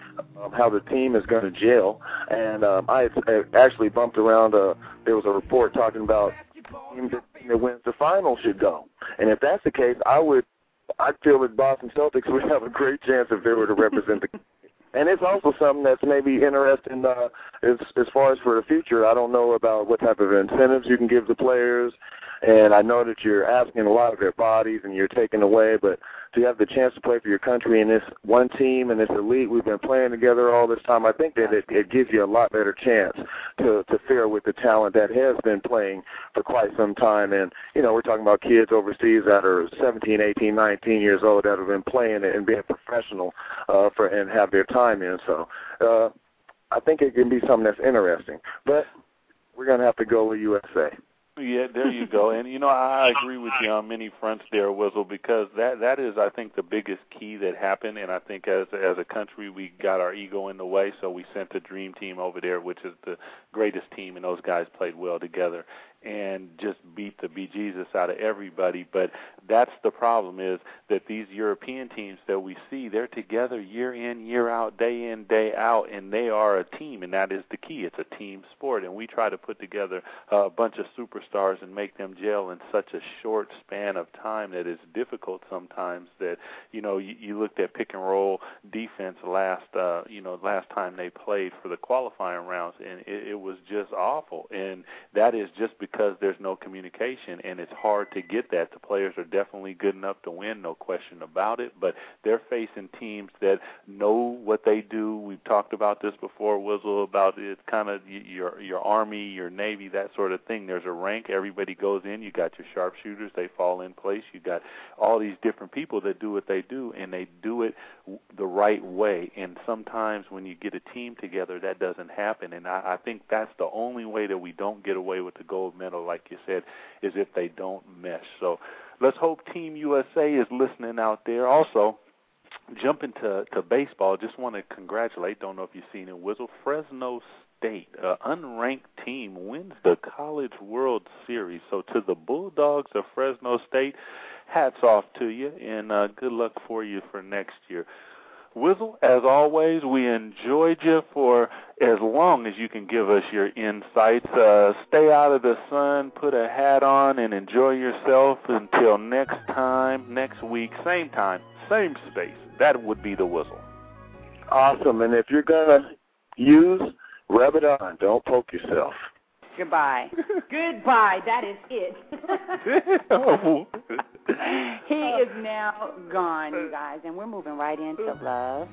how the team is going to gel, and um, I, I actually bumped around. Uh, there was a report talking about team that wins the final should go, and if that's the case, I would I feel that Boston Celtics would have a great chance if they were to represent the and it's also something that's maybe interesting uh, as as far as for the future. I don't know about what type of incentives you can give the players, and I know that you're asking a lot of their bodies and you're taking away, but to have the chance to play for your country in this one team and this elite we've been playing together all this time, I think that it, it gives you a lot better chance to to fare with the talent that has been playing for quite some time. And you know, we're talking about kids overseas that are 17, 18, 19 years old that have been playing and being professional uh, for and have their time in. So uh, I think it can be something that's interesting, but we're going to have to go with USA. Yeah, there you go. And you know, I agree with you on many fronts there, Wizzle, because that that is, I think, the biggest key that happened. And I think as as a country, we got our ego in the way, so we sent the dream team over there, which is the greatest team, and those guys played well together and just beat the bejesus out of everybody. But that's the problem is that these European teams that we see, they're together year in, year out, day in, day out, and they are a team, and that is the key. It's a team sport, and we try to put together a bunch of superstars and make them gel in such a short span of time that it's difficult sometimes. That you know, you, you looked at pick and roll defense last, uh, you know, last time they played for the qualifying rounds, and it, it was just awful, and that is just because because there's no communication and it's hard to get that. The players are definitely good enough to win, no question about it, but they're facing teams that know what they do. We've talked about this before, Wizzle, about it's kind of your your army, your navy, that sort of thing. There's a rank, everybody goes in. You got your sharpshooters, they fall in place. You got all these different people that do what they do and they do it the right way. And sometimes when you get a team together, that doesn't happen. And I, I think that's the only way that we don't get away with the gold medal, like you said, is if they don't mesh. So let's hope Team USA is listening out there. Also, jumping to to baseball, just want to congratulate. Don't know if you've seen it. Wizzle Fresno State, an unranked team, wins the College World Series. So to the Bulldogs of Fresno State, hats off to you, and uh, good luck for you for next year. Wizzle, as always, we enjoyed you for as long as you can give us your insights. Uh, stay out of the sun, put a hat on, and enjoy yourself until next time, next week, same time, same space. That would be the Wizzle. Awesome. And if you're going to use, rub it on. Don't poke yourself. Goodbye. Goodbye. That is it. he is now gone, you guys, and we're moving right into love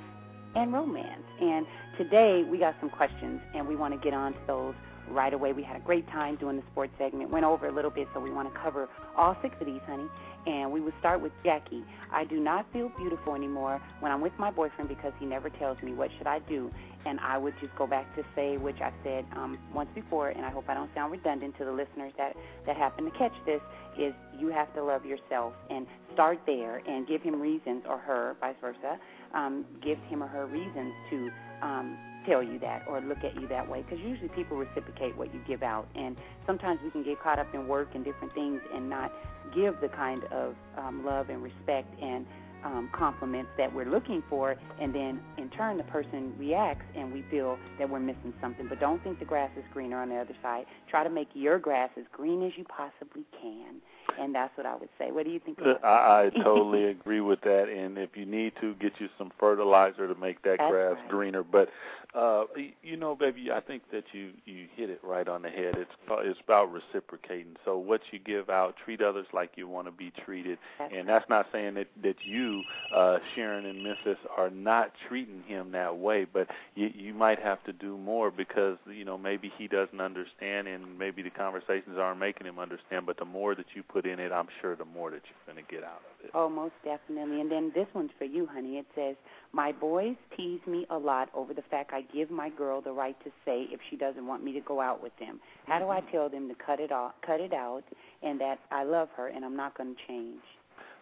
and romance. And today we got some questions, and we want to get on to those right away. We had a great time doing the sports segment. Went over a little bit, so we want to cover all six of these, honey. And we would start with Jackie. I do not feel beautiful anymore when I'm with my boyfriend because he never tells me what should I do. And I would just go back to say, which I said um, once before, and I hope I don't sound redundant to the listeners that that happen to catch this, is you have to love yourself and start there and give him reasons, or her, vice versa, um, give him or her reasons to um, tell you that or look at you that way. Because usually people reciprocate what you give out. And sometimes we can get caught up in work and different things and not give the kind of um, love and respect and um, compliments that we're looking for, and then in turn the person reacts and we feel that we're missing something. But don't think the grass is greener on the other side. Try to make your grass as green as you possibly can and that's what I would say. What do you think? I, I totally agree with that. And if you need to, get you some fertilizer to make that that's grass right. greener. But uh, you know, baby, I think that you you hit it right on the head. It's it's about reciprocating. So what you give out, treat others like you want to be treated. And that's not saying that that you, uh, Sharon and Mrs. are not treating him that way, but you you might have to do more because you know maybe he doesn't understand, and maybe the conversations aren't making him understand. But the more that you put in it, I'm sure the more that you're going to get out of it. Oh, most definitely. And then this one's for you, honey. It says, My boys tease me a lot over the fact I give my girl the right to say if she doesn't want me to go out with them. How do I Mm-hmm. tell them to cut it off, cut it out, and that I love her and I'm not going to change?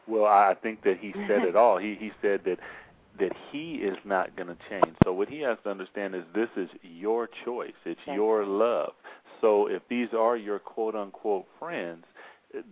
Well, I think that he said it all. He he said that that he is not going to change. So what he has to understand is this is your choice. It's That's your love. So if these are your quote unquote friends,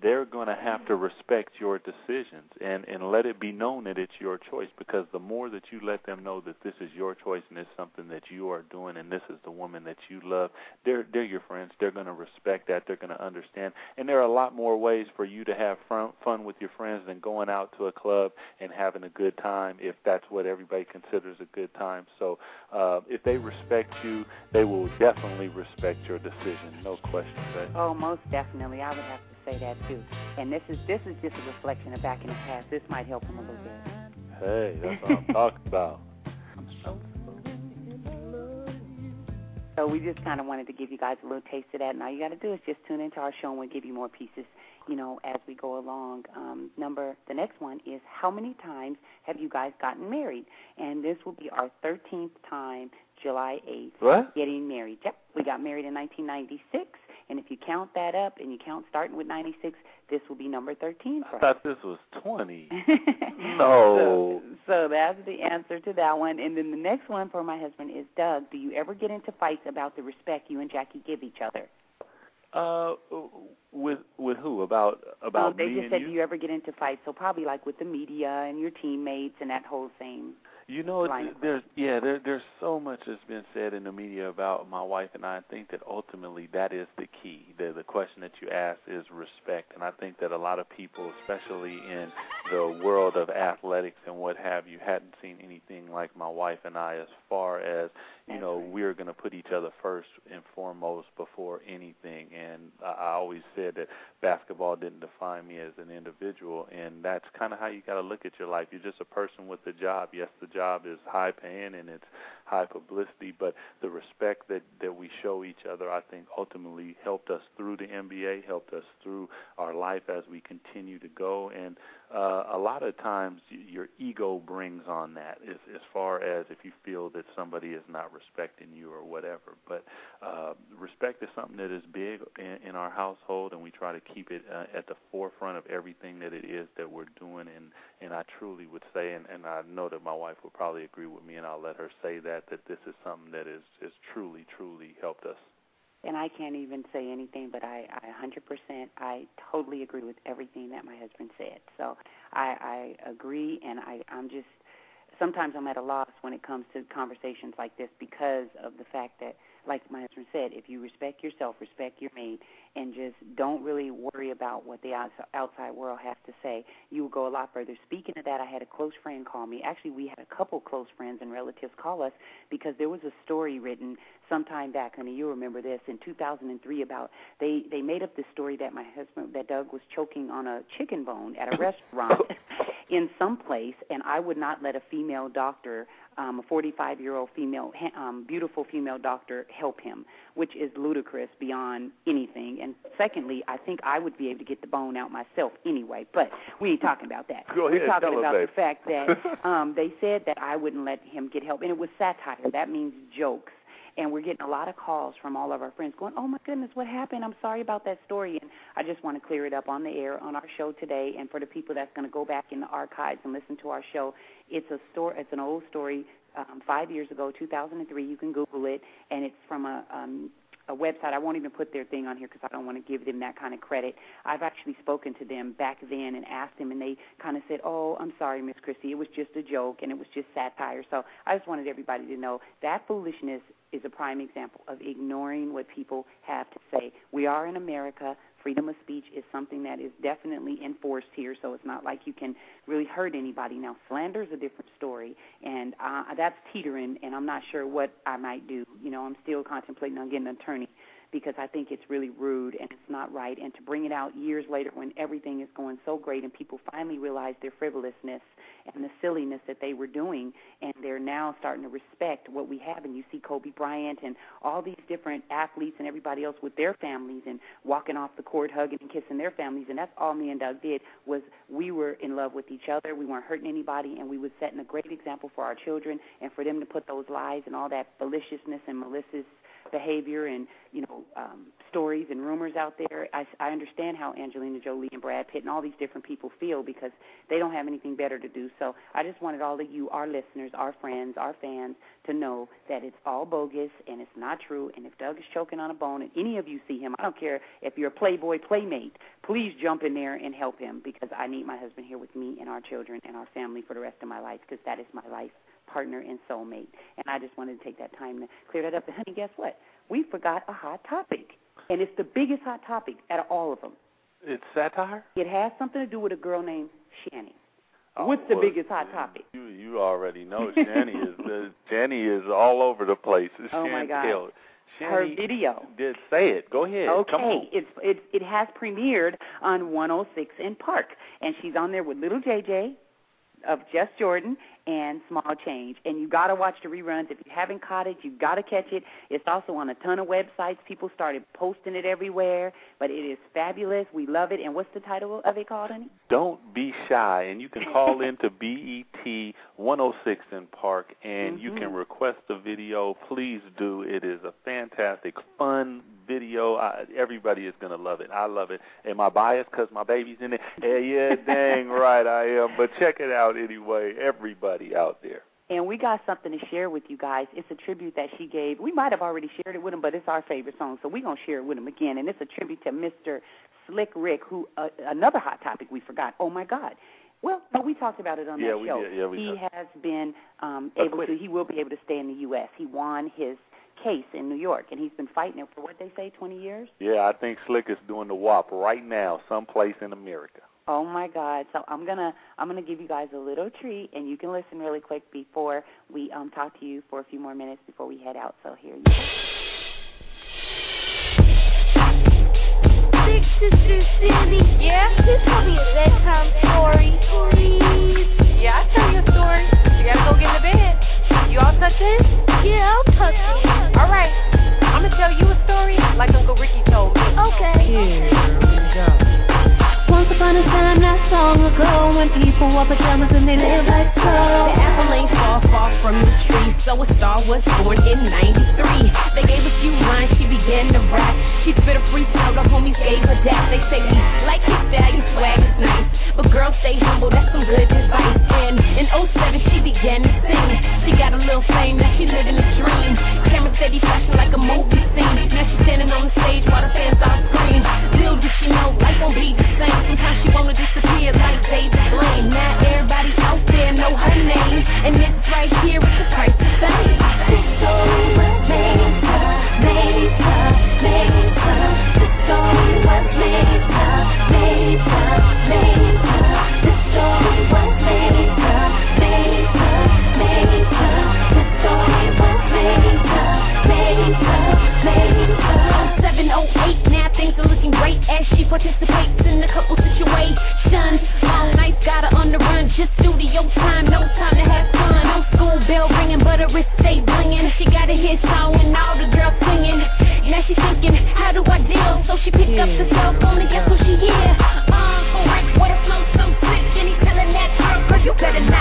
they're going to have to respect your decisions and and let it be known that it's your choice because the more that you let them know that this is your choice and it's something that you are doing and this is the woman that you love they're they're your friends. They're going to respect that. They're going to understand. And there are a lot more ways for you to have fun with your friends than going out to a club and having a good time if that's what everybody considers a good time. So uh if they respect you they will definitely respect your decision no question but oh most definitely. I would have say that too. And this is this is just a reflection of back in the past. This might help him a little bit. Hey, that's what I'm talking about. So we just kind of wanted to give you guys a little taste of that. And all you got to do is just tune into our show, and we'll give you more pieces, you know, as we go along. Um, number the next one is how many times have you guys gotten married? And this will be our 13th time, July 8th, what? getting married. Yep, we got married in 1996. And if you count that up and you count starting with 96, this will be number 13 for I thought this was 20. no. So, so that's the answer to that one. And then the next one for my husband is Doug. Do you ever get into fights about the respect you and Jackie give each other? Uh, with with who? About about oh, they me just said you? do you ever get into fights? So probably like with the media and your teammates and that whole same You know, there's yeah, there there's so much that's been said in the media about my wife and I. I think that ultimately that is the key. The the question that you asked is respect, and I think that a lot of people, especially in the world of athletics and what have you, hadn't seen anything like my wife and I as far as you know right. we're going to put each other first and foremost before anything. And I, I always said that basketball didn't define me as an individual, and that's kind of how you got to look at your life. You're just a person with a job. Yes, the job is high paying and it's high publicity, but the respect that that we show each other, I think, ultimately helped us through the NBA, helped us through our life as we continue to go. And uh, a lot of times, your ego brings on that, as, as far as if you feel that somebody is not respecting you or whatever. But uh, respect is something that is big in, in our household, and we try to keep it uh, at the forefront of everything that it is that we're doing. And and I truly would say, and, and I know that my wife will probably agree with me, and I'll let her say that that this is something that is is truly truly helped us. And I can't even say anything, but I, I 100%, I totally agree with everything that my husband said. So I, I agree, and I, I'm just sometimes I'm at a loss when it comes to conversations like this because of the fact that, like my husband said, if you respect yourself, respect your mate, and just don't really worry about what the outside world has to say, you will go a lot further. Speaking of that, I had a close friend call me. Actually, we had a couple close friends and relatives call us because there was a story written sometime back, honey, you remember this in 2003 about they they made up this story that my husband that Doug was choking on a chicken bone at a restaurant in some place, and I would not let a female doctor, um, a 45 year old female, ha- um, beautiful female doctor, help him, which is ludicrous beyond anything. And secondly, I think I would be able to get the bone out myself anyway. But we ain't talking about that. Go We're talking about the fact that um, they said that I wouldn't let him get help, and it was satire. That means jokes. And we're getting a lot of calls from all of our friends going, "Oh my goodness, what happened? I'm sorry about that story." And I just want to clear it up on the air on our show today. And for the people that's going to go back in the archives and listen to our show, it's a story. It's an old story, um, five years ago, 2003. You can Google it, and it's from a um, a website. I won't even put their thing on here because I don't want to give them that kind of credit. I've actually spoken to them back then and asked them, and they kind of said, "Oh, I'm sorry, Miss Christie. It was just a joke, and it was just satire." So I just wanted everybody to know that foolishness is a prime example of ignoring what people have to say. We are in America. Freedom of speech is something that is definitely enforced here, so it's not like you can really hurt anybody. Now, slander is a different story, and uh, that's teetering, and I'm not sure what I might do. You know, I'm still contemplating on getting an attorney because I think it's really rude and it's not right. And to bring it out years later when everything is going so great and people finally realize their frivolousness and the silliness that they were doing, and they're now starting to respect what we have. And you see Kobe Bryant and all these different athletes and everybody else with their families and walking off the court, hugging and kissing their families. And that's all me and Doug did was we were in love with each other. We weren't hurting anybody, and we were setting a great example for our children and for them to put those lies and all that maliciousness and malicious behavior and you know um, stories and rumors out there. I, I understand how Angelina Jolie and Brad Pitt and all these different people feel because they don't have anything better to do. So I just wanted all of you, our listeners, our friends, our fans, to know that it's all bogus and it's not true. And if Doug is choking on a bone and any of you see him, I don't care if you're a Playboy playmate, please jump in there and help him because I need my husband here with me and our children and our family for the rest of my life because that is my life partner and soulmate. And I just wanted to take that time to clear that up. And honey, guess what? We forgot a hot topic, and it's the biggest hot topic out of all of them. It's satire. It has something to do with a girl named Shani. Oh, What's the well, biggest hot topic? You you already know Shani is uh, Shani is all over the place. Oh my God. Shani, Her video. Did say it? Go ahead. Okay, it's it it has premiered on 106 & Park, and she's on there with little JJ of Just Jordan and Small Change. And you got to watch the reruns if you haven't caught it. You got to catch it. It's also on a ton of websites. People started posting it everywhere, but it is fabulous. We love it. And what's the title of it called, honey? Don't be shy, and you can call in to BET 106 & Park, and Mm-hmm. you can request the video. Please do. It is a fantastic, fun video. I, everybody is going to love it. I love it. Am I biased because my baby's in it? Yeah, yeah, dang right I am. But check it out anyway. Everybody out there. And we got something to share with you guys. It's a tribute that she gave. We might have already shared it with him, but it's our favorite song, so we're going to share it with him again. And it's a tribute to Mr. Slick Rick, who uh, another hot topic we forgot. Oh my God. Well, no, we talked about it on Yeah, that we show. did. Yeah, we he talked. has been um, able to. He will be able to stay in the U.S. He won his case in New York, and he's been fighting it for what they say, 20 years. Yeah, I think Slick is doing the WAP right now, someplace in America. Oh my God! So I'm gonna I'm gonna give you guys a little treat, and you can listen really quick before we um talk to you for a few more minutes before we head out. So here you go. Big Sister Cindy. Yeah? Just tell me a bedtime story, please. Yeah, I'll tell you a story. You gotta go get in the bed. You all touch in? Yeah, I'll touch it. All right. I'm gonna tell you a story like Uncle Ricky told me. Okay. Here we go. Upon a time, not long ago, when people wore pajamas and they lived like so. The apple ain't far, far from the tree, so a star was born in 93. They gave a few lines, she began to rap. She spit a freestyle, the homies gave her that. They say we like his style, your swag is nice. But girls stay humble, that's some good advice. And in 07, she began to sing. She got a little fame, now she living a dream. Camera steady flashing like a movie scene. Now she's standing on the stage while the fans all scream. Little did she know, life won't be the same. Sometimes she wanna disappear like David Blaine. Now everybody out there know her name. And right the price to was great as she participates in a couple situations. All nights got her on the run, just studio time, no time to have fun. No school bell ringing, but her wrist stay blinging. She got a hit song and all the girls singing. Now she's thinking, how do I deal? So she picked up the cell phone and guess who she hear? Uncle Rick, what a flow so sick, and he's telling that girl, girl, you better not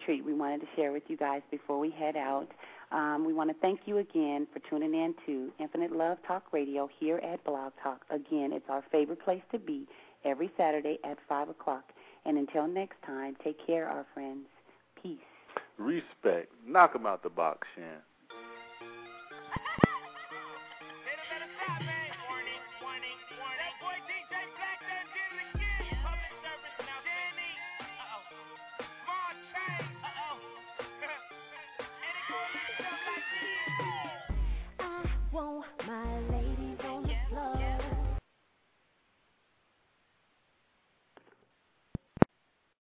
was just a little treat we wanted to share with you guys before we head out. Um, we want to thank you again for tuning in to Infinite Love Talk Radio here at Blog Talk. Again, it's our favorite place to be every Saturday at 5 o'clock. And until next time, take care, our friends. Peace. Respect. Knock 'em out the box, Shan.